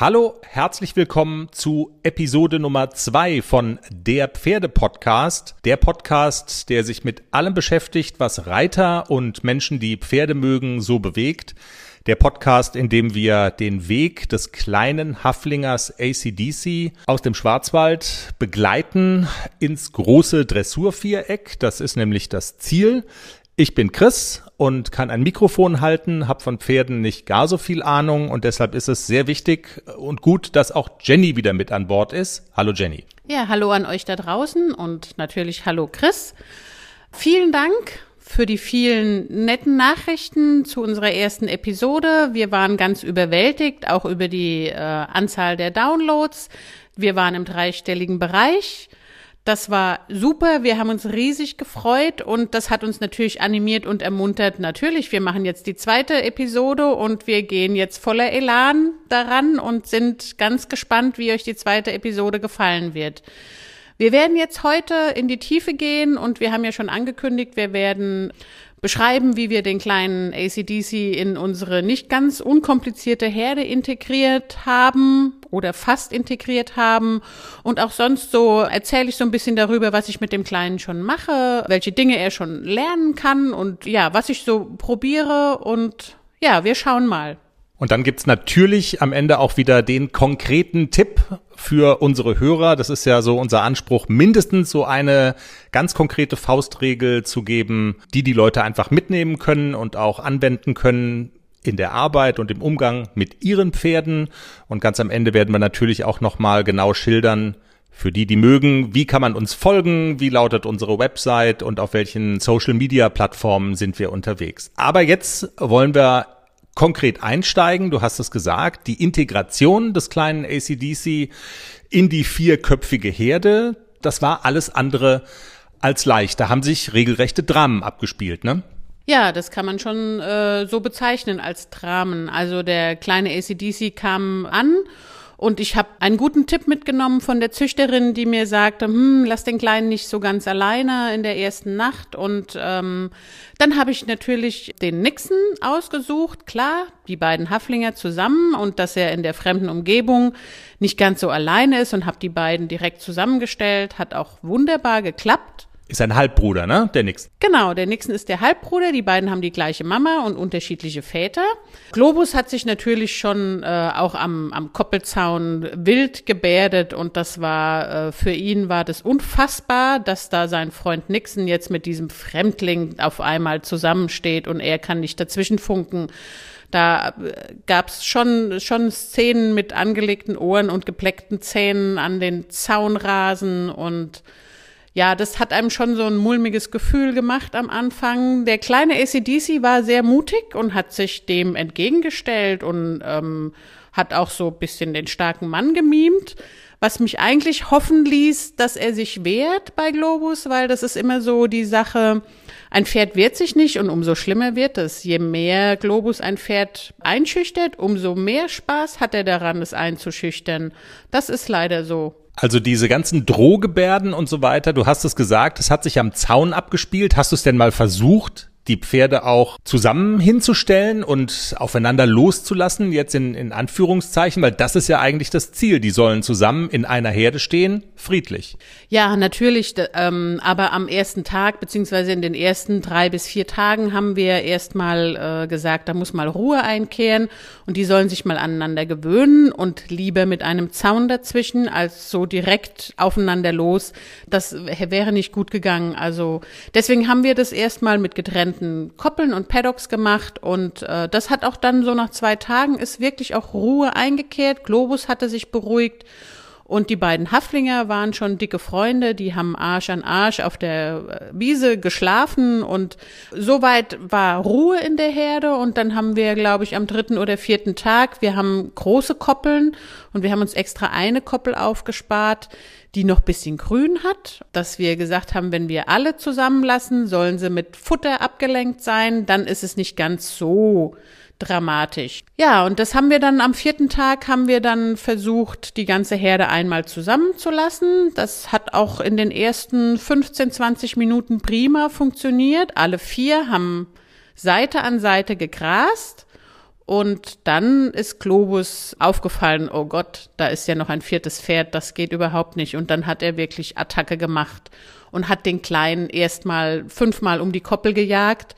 Hallo, herzlich willkommen zu Episode Nummer zwei von Der Pferde Podcast. Der Podcast, der sich mit allem beschäftigt, was Reiter und Menschen, die Pferde mögen, so bewegt. Der Podcast, in dem wir den Weg des kleinen Haflingers ACDC aus dem Schwarzwald begleiten ins große Dressurviereck. Das ist nämlich das Ziel. Ich bin Chris und kann ein Mikrofon halten, habe von Pferden nicht gar so viel Ahnung und deshalb ist es sehr wichtig und gut, dass auch Jenny wieder mit an Bord ist. Hallo Jenny. Ja, hallo an euch da draußen und natürlich hallo Chris. Vielen Dank für die vielen netten Nachrichten zu unserer ersten Episode. Wir waren ganz überwältigt, auch über die äh, Anzahl der Downloads. Wir waren im dreistelligen Bereich. Das war super. Wir haben uns riesig gefreut und das hat uns natürlich animiert und ermuntert. Natürlich, wir machen jetzt die zweite Episode und wir gehen jetzt voller Elan daran und sind ganz gespannt, wie euch die zweite Episode gefallen wird. Wir werden jetzt heute in die Tiefe gehen und wir haben ja schon angekündigt, wir werden beschreiben, wie wir den kleinen ACDC in unsere nicht ganz unkomplizierte Herde integriert haben oder fast integriert haben. Und auch sonst so erzähle ich so ein bisschen darüber, was ich mit dem Kleinen schon mache, welche Dinge er schon lernen kann und ja, was ich so probiere. Und ja, wir schauen mal. Und dann gibt's natürlich am Ende auch wieder den konkreten Tipp für unsere Hörer. Das ist ja so unser Anspruch, mindestens so eine ganz konkrete Faustregel zu geben, die die Leute einfach mitnehmen können und auch anwenden können in der Arbeit und im Umgang mit ihren Pferden. Und ganz am Ende werden wir natürlich auch nochmal genau schildern, für die, die mögen, wie kann man uns folgen, wie lautet unsere Website und auf welchen Social-Media-Plattformen sind wir unterwegs. Aber jetzt wollen wir konkret einsteigen. Du hast es gesagt, die Integration des kleinen ACDC in die vierköpfige Herde, das war alles andere als leicht. Da haben sich regelrechte Dramen abgespielt, ne? Ja, das kann man schon äh, so bezeichnen als Dramen. Also der kleine ACDC kam an und ich habe einen guten Tipp mitgenommen von der Züchterin, die mir sagte, hm, lass den Kleinen nicht so ganz alleine in der ersten Nacht. Und ähm, dann habe ich natürlich den Nixon ausgesucht, klar, die beiden Haflinger zusammen und dass er in der fremden Umgebung nicht ganz so alleine ist und habe die beiden direkt zusammengestellt, hat auch wunderbar geklappt. Ist ein Halbbruder, ne? Der Nixon. Genau, der Nixon ist der Halbbruder. Die beiden haben die gleiche Mama und unterschiedliche Väter. Globus hat sich natürlich schon äh, auch am, am Koppelzaun wild gebärdet und das war äh, für ihn war das unfassbar, dass da sein Freund Nixon jetzt mit diesem Fremdling auf einmal zusammensteht und er kann nicht dazwischen funken. Da äh, gab's schon, schon Szenen mit angelegten Ohren und gepleckten Zähnen an den Zaunrasen und ja, das hat einem schon so ein mulmiges Gefühl gemacht am Anfang. Der kleine ACDC war sehr mutig und hat sich dem entgegengestellt und ähm, hat auch so bisschen den starken Mann gemimt, was mich eigentlich hoffen ließ, dass er sich wehrt bei Globus, weil das ist immer so die Sache, ein Pferd wehrt sich nicht und umso schlimmer wird es. Je mehr Globus ein Pferd einschüchtert, umso mehr Spaß hat er daran, es einzuschüchtern. Das ist leider so. Also diese ganzen Drohgebärden und so weiter, du hast es gesagt, es hat sich am Zaun abgespielt. Hast du es denn mal versucht, die Pferde auch zusammen hinzustellen und aufeinander loszulassen, jetzt in, in Anführungszeichen, weil das ist ja eigentlich das Ziel. Die sollen zusammen in einer Herde stehen, friedlich. Ja, natürlich. Ähm, aber am ersten Tag, beziehungsweise in den ersten drei bis vier Tagen haben wir erstmal äh, gesagt, da muss mal Ruhe einkehren und die sollen sich mal aneinander gewöhnen und lieber mit einem Zaun dazwischen als so direkt aufeinander los. Das wäre nicht gut gegangen. Also deswegen haben wir das erstmal mit getrennten sogenannten Koppeln und Paddocks gemacht und äh, das hat auch dann so nach zwei Tagen ist wirklich auch Ruhe eingekehrt. Globus hatte sich beruhigt und die beiden Haflinger waren schon dicke Freunde, die haben Arsch an Arsch auf der äh, Wiese geschlafen und soweit war Ruhe in der Herde und dann haben wir, glaube ich, am dritten oder vierten Tag, wir haben große Koppeln und wir haben uns extra eine Koppel aufgespart, die noch bisschen grün hat, dass wir gesagt haben, wenn wir alle zusammenlassen, sollen sie mit Futter abgelenkt sein, dann ist es nicht ganz so dramatisch. Ja, und das haben wir dann am vierten Tag haben wir dann versucht, die ganze Herde einmal zusammenzulassen. Das hat auch in den ersten 15, 20 Minuten prima funktioniert. Alle vier haben Seite an Seite gegrast. Und dann ist Globus aufgefallen, oh Gott, da ist ja noch ein viertes Pferd, das geht überhaupt nicht. Und dann hat er wirklich Attacke gemacht und hat den Kleinen erstmal fünfmal um die Koppel gejagt.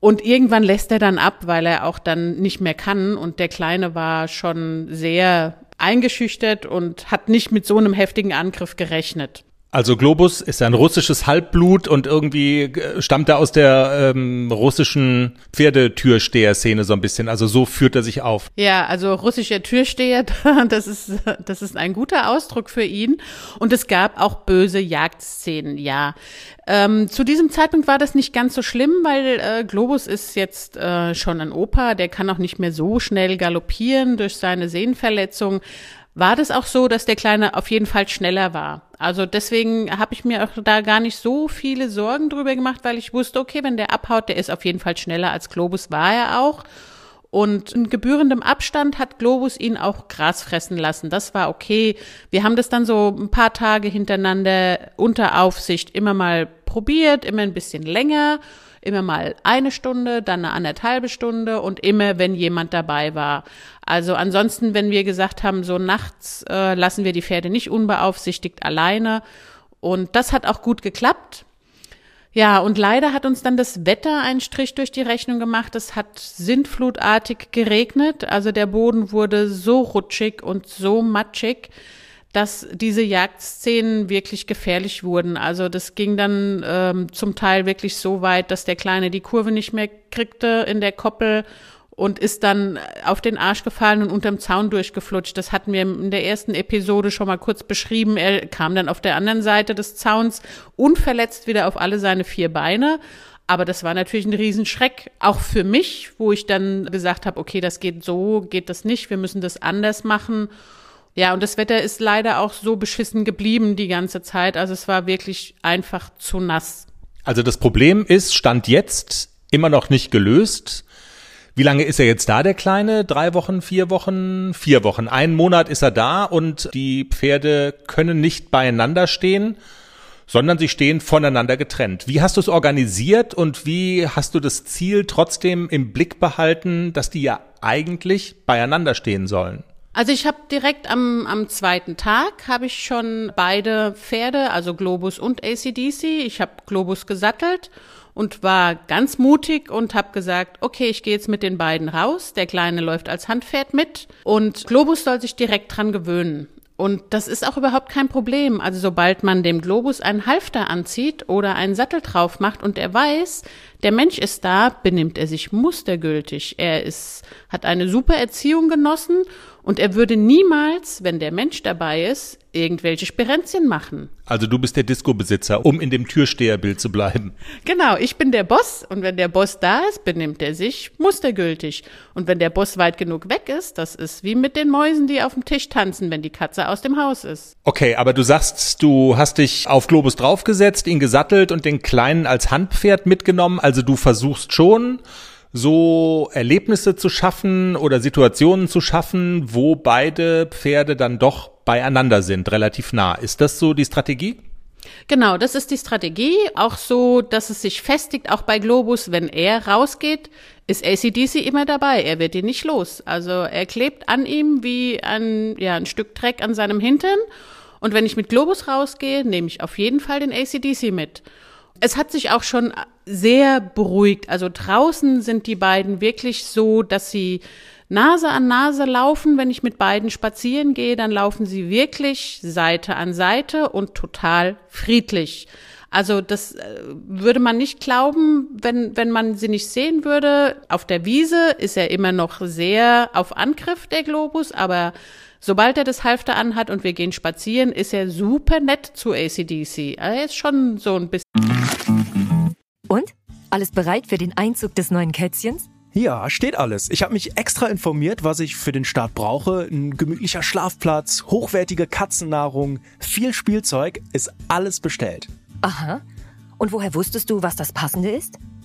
Und irgendwann lässt er dann ab, weil er auch dann nicht mehr kann. Und der Kleine war schon sehr eingeschüchtert und hat nicht mit so einem heftigen Angriff gerechnet. Also Globus ist ein russisches Halbblut und irgendwie äh, stammt er aus der ähm, russischen Pferdetürsteher-Szene so ein bisschen. Also so führt er sich auf. Ja, also russischer Türsteher, das ist, das ist ein guter Ausdruck für ihn. Und es gab auch böse Jagdszenen, ja. Ähm, zu diesem Zeitpunkt war das nicht ganz so schlimm, weil äh, Globus ist jetzt äh, schon ein Opa, der kann auch nicht mehr so schnell galoppieren durch seine Sehnenverletzung war das auch so, dass der Kleine auf jeden Fall schneller war. Also deswegen habe ich mir auch da gar nicht so viele Sorgen drüber gemacht, weil ich wusste, okay, wenn der abhaut, der ist auf jeden Fall schneller als Globus, war er auch. Und in gebührendem Abstand hat Globus ihn auch Gras fressen lassen. Das war okay. Wir haben das dann so ein paar Tage hintereinander unter Aufsicht immer mal probiert, immer ein bisschen länger immer mal eine Stunde, dann eine anderthalbe Stunde und immer, wenn jemand dabei war. Also ansonsten, wenn wir gesagt haben, so nachts äh, lassen wir die Pferde nicht unbeaufsichtigt alleine. Und das hat auch gut geklappt. Ja, und leider hat uns dann das Wetter einen Strich durch die Rechnung gemacht. Es hat sintflutartig geregnet. Also der Boden wurde so rutschig und so matschig, dass diese Jagdszenen wirklich gefährlich wurden. Also das ging dann ähm, zum Teil wirklich so weit, dass der Kleine die Kurve nicht mehr kriegte in der Koppel und ist dann auf den Arsch gefallen und unterm Zaun durchgeflutscht. Das hatten wir in der ersten Episode schon mal kurz beschrieben. Er kam dann auf der anderen Seite des Zauns unverletzt wieder auf alle seine vier Beine. Aber das war natürlich ein Riesenschreck, auch für mich, wo ich dann gesagt habe, okay, das geht so, geht das nicht, wir müssen das anders machen. Ja, und das Wetter ist leider auch so beschissen geblieben die ganze Zeit. Also es war wirklich einfach zu nass. Also das Problem ist, stand jetzt immer noch nicht gelöst. Wie lange ist er jetzt da, der Kleine? Drei Wochen, vier Wochen, vier Wochen. Einen Monat ist er da und die Pferde können nicht beieinander stehen, sondern sie stehen voneinander getrennt. Wie hast du es organisiert und wie hast du das Ziel trotzdem im Blick behalten, dass die ja eigentlich beieinander stehen sollen? Also ich habe direkt am, am zweiten Tag habe ich schon beide Pferde, also Globus und ACDC. Ich habe Globus gesattelt und war ganz mutig und habe gesagt, okay, ich gehe jetzt mit den beiden raus. Der Kleine läuft als Handpferd mit und Globus soll sich direkt dran gewöhnen. Und das ist auch überhaupt kein Problem. Also sobald man dem Globus einen Halfter anzieht oder einen Sattel drauf macht und er weiß, der Mensch ist da, benimmt er sich mustergültig. Er ist, hat eine super Erziehung genossen und er würde niemals, wenn der Mensch dabei ist, irgendwelche Sperenzien machen. Also du bist der Disco-Besitzer, um in dem Türsteherbild zu bleiben. Genau, ich bin der Boss und wenn der Boss da ist, benimmt er sich mustergültig. Und wenn der Boss weit genug weg ist, das ist wie mit den Mäusen, die auf dem Tisch tanzen, wenn die Katze aus dem Haus ist. Okay, aber du sagst, du hast dich auf Globus draufgesetzt, ihn gesattelt und den Kleinen als Handpferd mitgenommen. Also du versuchst schon, so Erlebnisse zu schaffen oder Situationen zu schaffen, wo beide Pferde dann doch beieinander sind, relativ nah. Ist das so die Strategie? Genau, das ist die Strategie. Auch so, dass es sich festigt, auch bei Globus, wenn er rausgeht, ist ACDC immer dabei. Er wird ihn nicht los. Also er klebt an ihm wie ein, ja, ein Stück Dreck an seinem Hintern. Und wenn ich mit Globus rausgehe, nehme ich auf jeden Fall den ACDC mit. Es hat sich auch schon sehr beruhigt. Also draußen sind die beiden wirklich so, dass sie Nase an Nase laufen. Wenn ich mit beiden spazieren gehe, dann laufen sie wirklich Seite an Seite und total friedlich. Also das äh, würde man nicht glauben, wenn, wenn man sie nicht sehen würde. Auf der Wiese ist er immer noch sehr auf Angriff, der Globus, aber sobald er das Halfter anhat und wir gehen spazieren, ist er super nett zu ACDC. Er ist schon so ein bisschen. Und? Alles bereit für den Einzug des neuen Kätzchens? Ja, steht alles. Ich habe mich extra informiert, was ich für den Start brauche. Ein gemütlicher Schlafplatz, hochwertige Katzennahrung, viel Spielzeug, ist alles bestellt. Aha. Und woher wusstest du, was das Passende ist?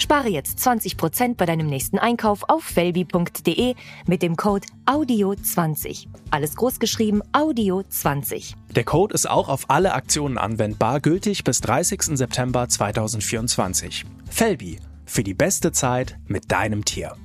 Spare jetzt 20% bei deinem nächsten Einkauf auf felbi.de mit dem Code AUDIO20. Alles großgeschrieben AUDIO20. Der Code ist auch auf alle Aktionen anwendbar, gültig bis 30. September 2024. Felbi, für die beste Zeit mit deinem Tier.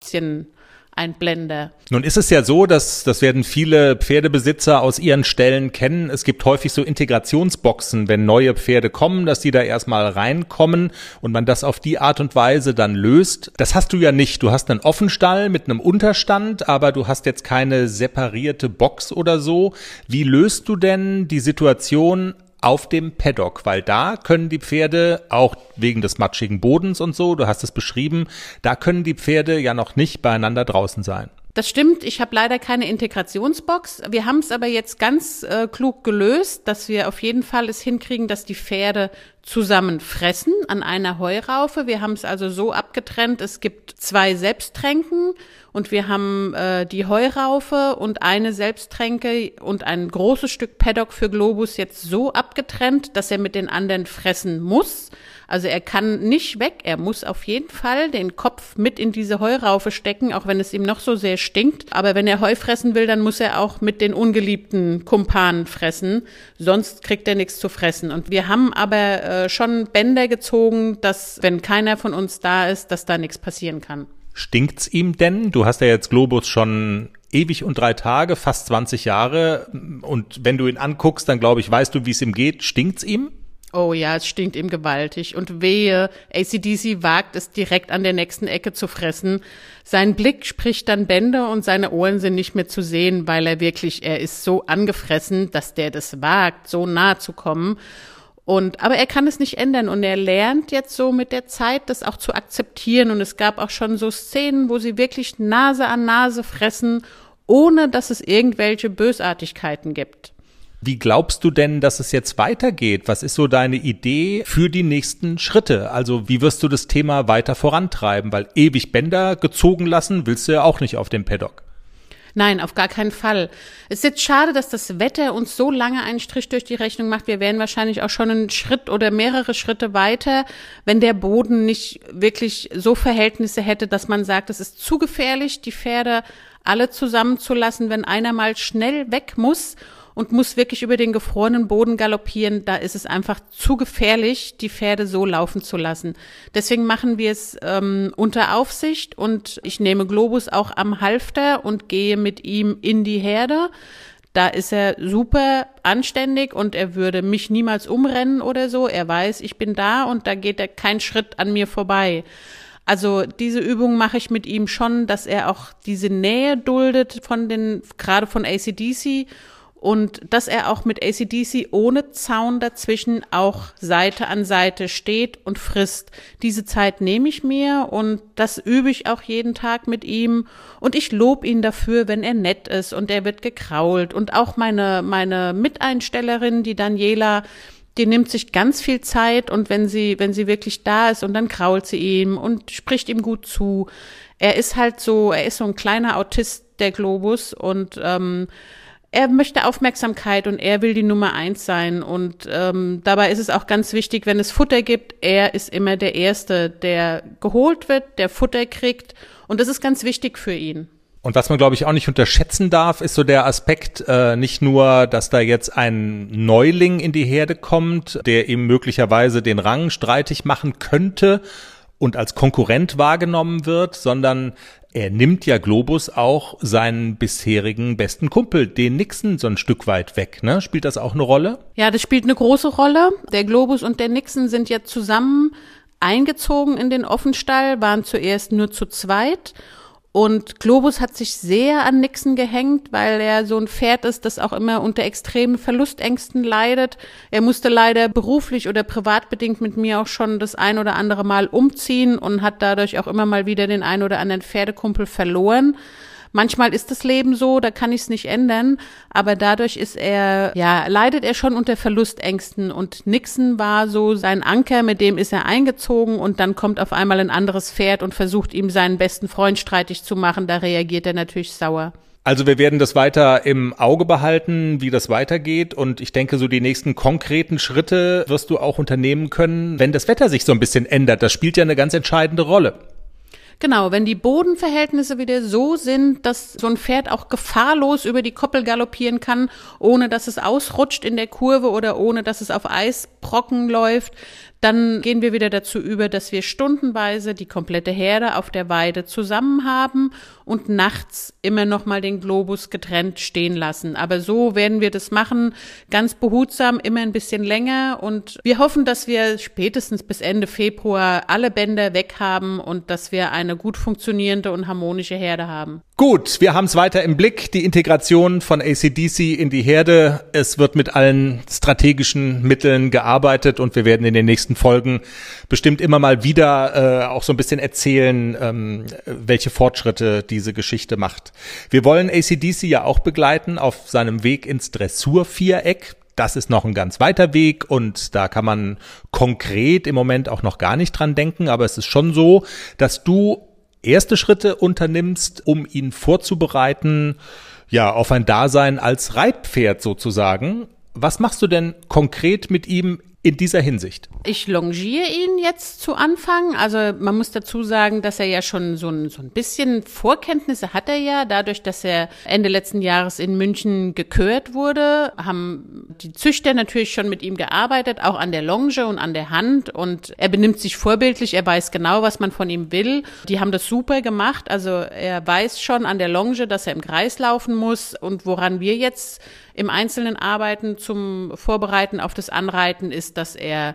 Bisschen ein Blender. Nun ist es ja so, dass das werden viele Pferdebesitzer aus ihren Ställen kennen. Es gibt häufig so Integrationsboxen, wenn neue Pferde kommen, dass die da erstmal reinkommen und man das auf die Art und Weise dann löst. Das hast du ja nicht. Du hast einen Offenstall mit einem Unterstand, aber du hast jetzt keine separierte Box oder so. Wie löst du denn die Situation auf dem Paddock, weil da können die Pferde auch wegen des matschigen Bodens und so, du hast es beschrieben, da können die Pferde ja noch nicht beieinander draußen sein. Das stimmt, ich habe leider keine Integrationsbox. Wir haben es aber jetzt ganz äh, klug gelöst, dass wir auf jeden Fall es hinkriegen, dass die Pferde zusammen fressen an einer Heuraufe. Wir haben es also so abgetrennt, es gibt zwei Selbsttränken und wir haben äh, die Heuraufe und eine Selbsttränke und ein großes Stück Paddock für Globus jetzt so abgetrennt, dass er mit den anderen fressen muss. Also er kann nicht weg, er muss auf jeden Fall den Kopf mit in diese Heuraufe stecken, auch wenn es ihm noch so sehr stinkt. Aber wenn er Heu fressen will, dann muss er auch mit den ungeliebten Kumpanen fressen, sonst kriegt er nichts zu fressen. Und wir haben aber äh, schon Bänder gezogen, dass wenn keiner von uns da ist, dass da nichts passieren kann. Stinkt's ihm denn? Du hast ja jetzt Globus schon ewig und drei Tage, fast 20 Jahre. Und wenn du ihn anguckst, dann glaube ich, weißt du, wie es ihm geht. Stinkt's ihm? Oh ja, es stinkt ihm gewaltig. Und wehe, ACDC wagt es direkt an der nächsten Ecke zu fressen. Sein Blick spricht dann Bände und seine Ohren sind nicht mehr zu sehen, weil er wirklich, er ist so angefressen, dass der das wagt, so nah zu kommen. Und, aber er kann es nicht ändern und er lernt jetzt so mit der Zeit, das auch zu akzeptieren. Und es gab auch schon so Szenen, wo sie wirklich Nase an Nase fressen, ohne dass es irgendwelche Bösartigkeiten gibt. Wie glaubst du denn, dass es jetzt weitergeht? Was ist so deine Idee für die nächsten Schritte? Also wie wirst du das Thema weiter vorantreiben? Weil ewig Bänder gezogen lassen willst du ja auch nicht auf dem Paddock. Nein, auf gar keinen Fall. Es ist jetzt schade, dass das Wetter uns so lange einen Strich durch die Rechnung macht. Wir wären wahrscheinlich auch schon einen Schritt oder mehrere Schritte weiter, wenn der Boden nicht wirklich so Verhältnisse hätte, dass man sagt, es ist zu gefährlich, die Pferde alle zusammenzulassen, wenn einer mal schnell weg muss und muss wirklich über den gefrorenen Boden galoppieren, da ist es einfach zu gefährlich, die Pferde so laufen zu lassen. Deswegen machen wir es ähm, unter Aufsicht und ich nehme Globus auch am Halfter und gehe mit ihm in die Herde. Da ist er super anständig und er würde mich niemals umrennen oder so. Er weiß, ich bin da und da geht er kein Schritt an mir vorbei. Also diese Übung mache ich mit ihm schon, dass er auch diese Nähe duldet von den, gerade von ACDC und dass er auch mit ACDC ohne Zaun dazwischen auch Seite an Seite steht und frisst. Diese Zeit nehme ich mir und das übe ich auch jeden Tag mit ihm und ich lobe ihn dafür, wenn er nett ist und er wird gekrault und auch meine, meine Miteinstellerin, die Daniela, die nimmt sich ganz viel Zeit und wenn sie, wenn sie wirklich da ist und dann krault sie ihm und spricht ihm gut zu. Er ist halt so, er ist so ein kleiner Autist, der Globus und ähm, er möchte Aufmerksamkeit und er will die Nummer eins sein. Und ähm, dabei ist es auch ganz wichtig, wenn es Futter gibt, er ist immer der Erste, der geholt wird, der Futter kriegt. Und das ist ganz wichtig für ihn. Und was man, glaube ich, auch nicht unterschätzen darf, ist so der Aspekt, äh, nicht nur, dass da jetzt ein Neuling in die Herde kommt, der ihm möglicherweise den Rang streitig machen könnte und als Konkurrent wahrgenommen wird, sondern er nimmt ja Globus auch seinen bisherigen besten Kumpel, den Nixon, so ein Stück weit weg. Ne? Spielt das auch eine Rolle? Ja, das spielt eine große Rolle. Der Globus und der Nixon sind ja zusammen eingezogen in den Offenstall, waren zuerst nur zu zweit und Globus hat sich sehr an Nixon gehängt, weil er so ein Pferd ist, das auch immer unter extremen Verlustängsten leidet. Er musste leider beruflich oder privatbedingt mit mir auch schon das ein oder andere Mal umziehen und hat dadurch auch immer mal wieder den ein oder anderen Pferdekumpel verloren. Manchmal ist das Leben so, da kann ich es nicht ändern, aber dadurch ist er, ja, leidet er schon unter Verlustängsten und Nixon war so sein Anker, mit dem ist er eingezogen und dann kommt auf einmal ein anderes Pferd und versucht ihm seinen besten Freund streitig zu machen, da reagiert er natürlich sauer. Also wir werden das weiter im Auge behalten, wie das weitergeht. Und ich denke, so die nächsten konkreten Schritte wirst du auch unternehmen können, wenn das Wetter sich so ein bisschen ändert. Das spielt ja eine ganz entscheidende Rolle. Genau, wenn die Bodenverhältnisse wieder so sind, dass so ein Pferd auch gefahrlos über die Koppel galoppieren kann, ohne dass es ausrutscht in der Kurve oder ohne dass es auf Eisbrocken läuft, dann gehen wir wieder dazu über, dass wir stundenweise die komplette Herde auf der Weide zusammen haben und nachts immer noch mal den Globus getrennt stehen lassen. Aber so werden wir das machen, ganz behutsam, immer ein bisschen länger und wir hoffen, dass wir spätestens bis Ende Februar alle Bänder weg haben und dass wir eine gut funktionierende und harmonische Herde haben. Gut, wir haben es weiter im Blick, die Integration von ACDC in die Herde. Es wird mit allen strategischen Mitteln gearbeitet und wir werden in den nächsten Folgen bestimmt immer mal wieder äh, auch so ein bisschen erzählen, ähm, welche Fortschritte diese Geschichte macht. Wir wollen ACDC ja auch begleiten auf seinem Weg ins Dressurviereck. Das ist noch ein ganz weiter Weg und da kann man konkret im Moment auch noch gar nicht dran denken, aber es ist schon so, dass du erste Schritte unternimmst, um ihn vorzubereiten, ja, auf ein Dasein als Reitpferd sozusagen. Was machst du denn konkret mit ihm in dieser Hinsicht? Ich longiere ihn jetzt zu Anfang. Also man muss dazu sagen, dass er ja schon so ein, so ein bisschen Vorkenntnisse hat er ja. Dadurch, dass er Ende letzten Jahres in München gekürt wurde, haben die Züchter natürlich schon mit ihm gearbeitet, auch an der Longe und an der Hand. Und er benimmt sich vorbildlich. Er weiß genau, was man von ihm will. Die haben das super gemacht. Also er weiß schon an der Longe, dass er im Kreis laufen muss. Und woran wir jetzt im Einzelnen arbeiten zum Vorbereiten auf das Anreiten ist, dass er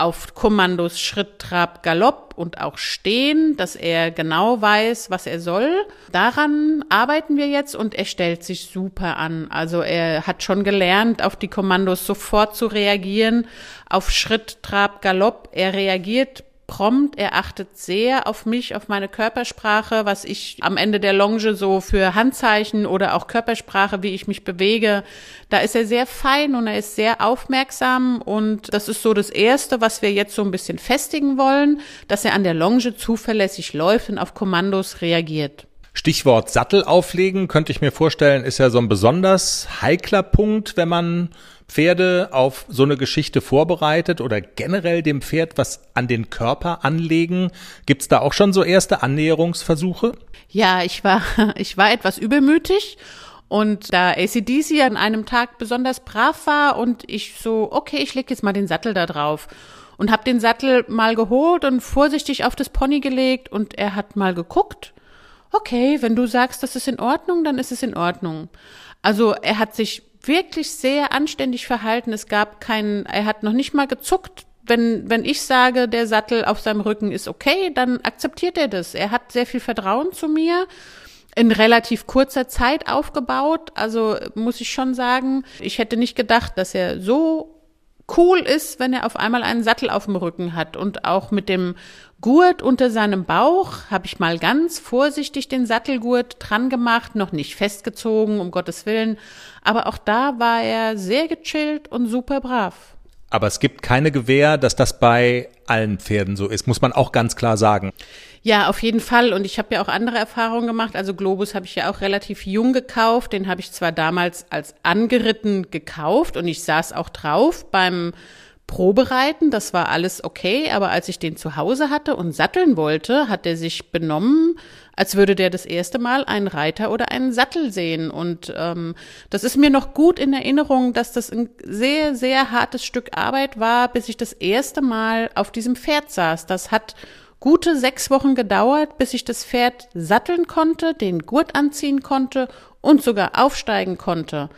auf Kommandos Schritt, Trab, Galopp und auch Stehen, dass er genau weiß, was er soll. Daran arbeiten wir jetzt und er stellt sich super an. Also er hat schon gelernt, auf die Kommandos sofort zu reagieren. Auf Schritt, Trab, Galopp. Er reagiert prompt, er achtet sehr auf mich, auf meine Körpersprache, was ich am Ende der Longe so für Handzeichen oder auch Körpersprache, wie ich mich bewege, da ist er sehr fein und er ist sehr aufmerksam und das ist so das Erste, was wir jetzt so ein bisschen festigen wollen, dass er an der Longe zuverlässig läuft und auf Kommandos reagiert. Stichwort Sattel auflegen, könnte ich mir vorstellen, ist ja so ein besonders heikler Punkt, wenn man Pferde auf so eine Geschichte vorbereitet oder generell dem Pferd was an den Körper anlegen? Gibt's da auch schon so erste Annäherungsversuche? Ja, ich war, ich war etwas übermütig. Und da ACDC an einem Tag besonders brav war und ich so, okay, ich leg jetzt mal den Sattel da drauf. Und hab den Sattel mal geholt und vorsichtig auf das Pony gelegt und er hat mal geguckt. Okay, wenn du sagst, das ist in Ordnung, dann ist es in Ordnung. Also er hat sich wirklich sehr anständig verhalten. Es gab keinen, er hat noch nicht mal gezuckt. Wenn, wenn ich sage, der Sattel auf seinem Rücken ist okay, dann akzeptiert er das. Er hat sehr viel Vertrauen zu mir in relativ kurzer Zeit aufgebaut. Also muss ich schon sagen, ich hätte nicht gedacht, dass er so cool ist, wenn er auf einmal einen Sattel auf dem Rücken hat und auch mit dem Gurt unter seinem Bauch habe ich mal ganz vorsichtig den Sattelgurt dran gemacht, noch nicht festgezogen, um Gottes Willen. Aber auch da war er sehr gechillt und super brav. Aber es gibt keine Gewähr, dass das bei allen Pferden so ist, muss man auch ganz klar sagen. Ja, auf jeden Fall. Und ich habe ja auch andere Erfahrungen gemacht. Also Globus habe ich ja auch relativ jung gekauft. Den habe ich zwar damals als angeritten gekauft und ich saß auch drauf beim Probereiten, das war alles okay, aber als ich den zu Hause hatte und satteln wollte, hat er sich benommen, als würde der das erste Mal einen Reiter oder einen Sattel sehen. Und ähm, das ist mir noch gut in Erinnerung, dass das ein sehr, sehr hartes Stück Arbeit war, bis ich das erste Mal auf diesem Pferd saß. Das hat gute sechs Wochen gedauert, bis ich das Pferd satteln konnte, den Gurt anziehen konnte und sogar aufsteigen konnte.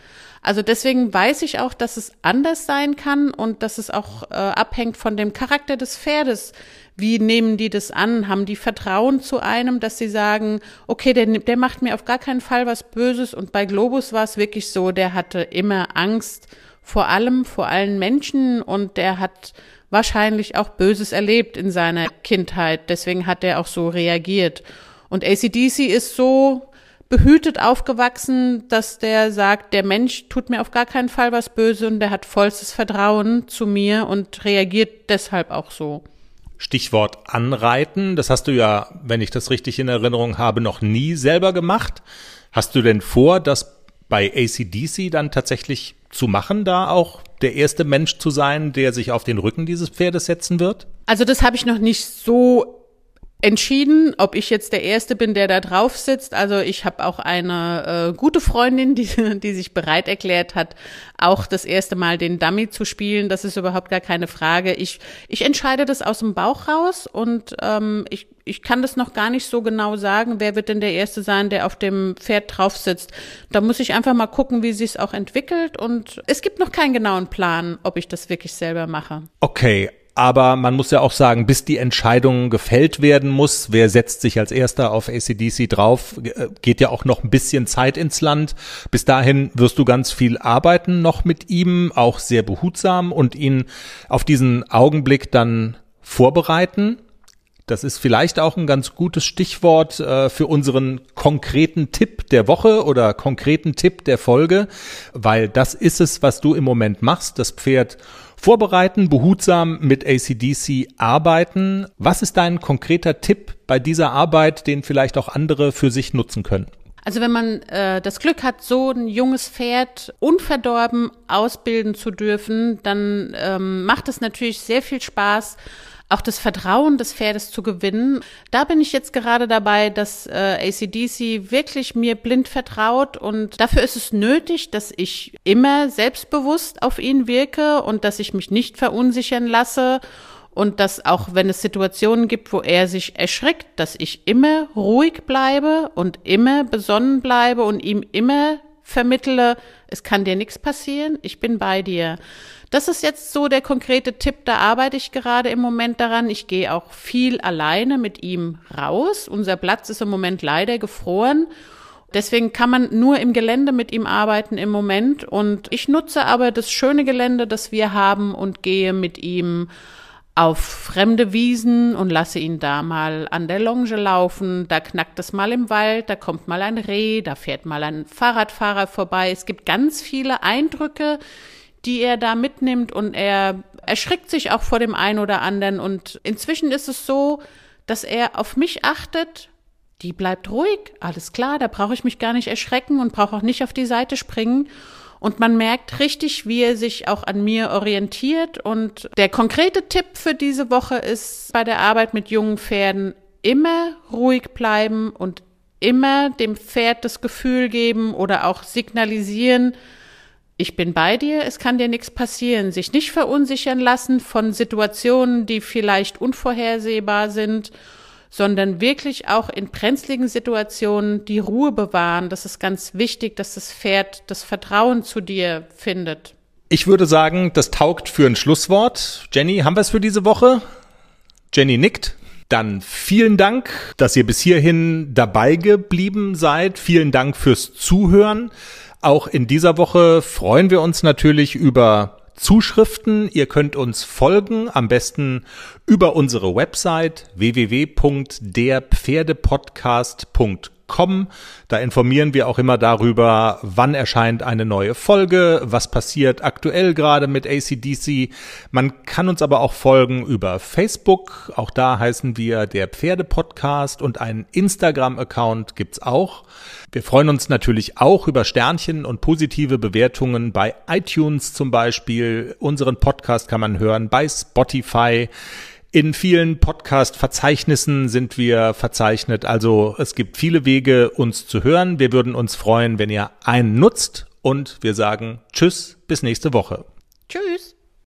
Also deswegen weiß ich auch, dass es anders sein kann und dass es auch äh, abhängt von dem Charakter des Pferdes. Wie nehmen die das an? Haben die Vertrauen zu einem, dass sie sagen, okay, der, der macht mir auf gar keinen Fall was Böses. Und bei Globus war es wirklich so, der hatte immer Angst vor allem, vor allen Menschen und der hat wahrscheinlich auch Böses erlebt in seiner Kindheit. Deswegen hat er auch so reagiert. Und ACDC ist so behütet aufgewachsen, dass der sagt, der Mensch tut mir auf gar keinen Fall was Böse und der hat vollstes Vertrauen zu mir und reagiert deshalb auch so. Stichwort anreiten, das hast du ja, wenn ich das richtig in Erinnerung habe, noch nie selber gemacht. Hast du denn vor, das bei ACDC dann tatsächlich zu machen, da auch der erste Mensch zu sein, der sich auf den Rücken dieses Pferdes setzen wird? Also das habe ich noch nicht so entschieden, ob ich jetzt der Erste bin, der da drauf sitzt. Also ich habe auch eine äh, gute Freundin, die, die sich bereit erklärt hat, auch das erste Mal den Dummy zu spielen. Das ist überhaupt gar keine Frage. Ich, ich entscheide das aus dem Bauch raus und ähm, ich, ich kann das noch gar nicht so genau sagen, wer wird denn der Erste sein, der auf dem Pferd drauf sitzt. Da muss ich einfach mal gucken, wie sich auch entwickelt. Und es gibt noch keinen genauen Plan, ob ich das wirklich selber mache. Okay, aber man muss ja auch sagen, bis die Entscheidung gefällt werden muss, wer setzt sich als erster auf ACDC drauf, äh, geht ja auch noch ein bisschen Zeit ins Land. Bis dahin wirst du ganz viel arbeiten noch mit ihm, auch sehr behutsam und ihn auf diesen Augenblick dann vorbereiten. Das ist vielleicht auch ein ganz gutes Stichwort äh, für unseren konkreten Tipp der Woche oder konkreten Tipp der Folge, weil das ist es, was du im Moment machst. Das Pferd Vorbereiten, behutsam mit ACDC arbeiten. Was ist dein konkreter Tipp bei dieser Arbeit, den vielleicht auch andere für sich nutzen können? Also wenn man äh, das Glück hat, so ein junges Pferd unverdorben ausbilden zu dürfen, dann ähm, macht es natürlich sehr viel Spaß auch das Vertrauen des Pferdes zu gewinnen. Da bin ich jetzt gerade dabei, dass äh, ACDC wirklich mir blind vertraut und dafür ist es nötig, dass ich immer selbstbewusst auf ihn wirke und dass ich mich nicht verunsichern lasse und dass auch wenn es Situationen gibt, wo er sich erschrickt, dass ich immer ruhig bleibe und immer besonnen bleibe und ihm immer vermittle, es kann dir nichts passieren, ich bin bei dir. Das ist jetzt so der konkrete Tipp, da arbeite ich gerade im Moment daran. Ich gehe auch viel alleine mit ihm raus. Unser Platz ist im Moment leider gefroren. Deswegen kann man nur im Gelände mit ihm arbeiten im Moment. Und ich nutze aber das schöne Gelände, das wir haben und gehe mit ihm auf fremde Wiesen und lasse ihn da mal an der Longe laufen. Da knackt es mal im Wald, da kommt mal ein Reh, da fährt mal ein Fahrradfahrer vorbei. Es gibt ganz viele Eindrücke, die er da mitnimmt und er erschrickt sich auch vor dem einen oder anderen und inzwischen ist es so, dass er auf mich achtet. Die bleibt ruhig, alles klar, da brauche ich mich gar nicht erschrecken und brauche auch nicht auf die Seite springen. Und man merkt richtig, wie er sich auch an mir orientiert. Und der konkrete Tipp für diese Woche ist bei der Arbeit mit jungen Pferden immer ruhig bleiben und immer dem Pferd das Gefühl geben oder auch signalisieren, ich bin bei dir, es kann dir nichts passieren, sich nicht verunsichern lassen von Situationen, die vielleicht unvorhersehbar sind, sondern wirklich auch in brenzligen Situationen die Ruhe bewahren. Das ist ganz wichtig, dass das Pferd das Vertrauen zu dir findet. Ich würde sagen, das taugt für ein Schlusswort. Jenny, haben wir es für diese Woche? Jenny nickt. Dann vielen Dank, dass ihr bis hierhin dabei geblieben seid. Vielen Dank fürs Zuhören. Auch in dieser Woche freuen wir uns natürlich über Zuschriften. Ihr könnt uns folgen, am besten über unsere Website www.derpferdepodcast.com www.ftf.com. Da informieren wir auch immer darüber, wann erscheint eine neue Folge, was passiert aktuell gerade mit ACDC. Man kann uns aber auch folgen über Facebook. Auch da heißen wir der Pferde-Podcast und einen Instagram-Account gibt's auch. Wir freuen uns natürlich auch über Sternchen und positive Bewertungen bei iTunes zum Beispiel. Unseren Podcast kann man hören bei Spotify. In vielen Podcast-Verzeichnissen sind wir verzeichnet. Also es gibt viele Wege, uns zu hören. Wir würden uns freuen, wenn ihr einen nutzt. Und wir sagen Tschüss, bis nächste Woche. Tschüss.